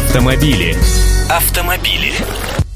Автомобили. Автомобили.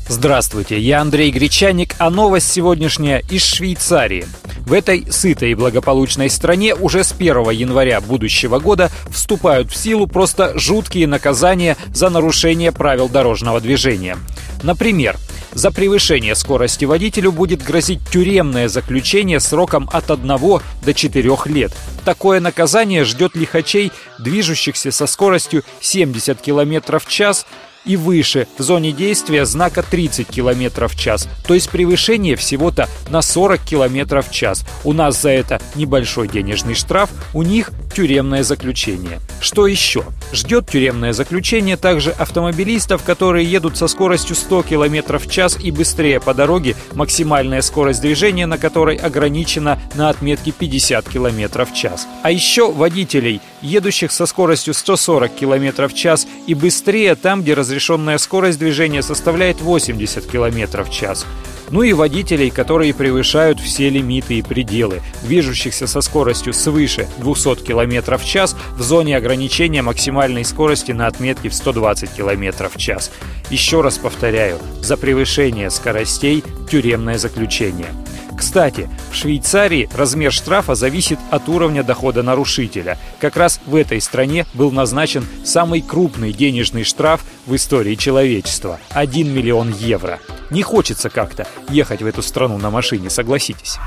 Здравствуйте, я Андрей Гречаник, а новость сегодняшняя из Швейцарии. В этой сытой и благополучной стране уже с 1 января будущего года вступают в силу просто жуткие наказания за нарушение правил дорожного движения. Например, за превышение скорости водителю будет грозить тюремное заключение сроком от 1 до 4 лет. Такое наказание ждет лихачей, движущихся со скоростью 70 км в час и выше в зоне действия знака 30 км в час, то есть превышение всего-то на 40 км в час. У нас за это небольшой денежный штраф, у них тюремное заключение. Что еще? Ждет тюремное заключение также автомобилистов, которые едут со скоростью 100 км в час и быстрее по дороге, максимальная скорость движения на которой ограничена на отметке 50 км в час. А еще водителей, едущих со скоростью 140 км в час и быстрее там, где разрешенная скорость движения составляет 80 км в час ну и водителей, которые превышают все лимиты и пределы, движущихся со скоростью свыше 200 км в час в зоне ограничения максимальной скорости на отметке в 120 км в час. Еще раз повторяю, за превышение скоростей тюремное заключение. Кстати, в Швейцарии размер штрафа зависит от уровня дохода нарушителя. Как раз в этой стране был назначен самый крупный денежный штраф в истории человечества – 1 миллион евро. Не хочется как-то ехать в эту страну на машине, согласитесь.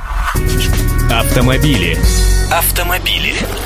Автомобили. Автомобили.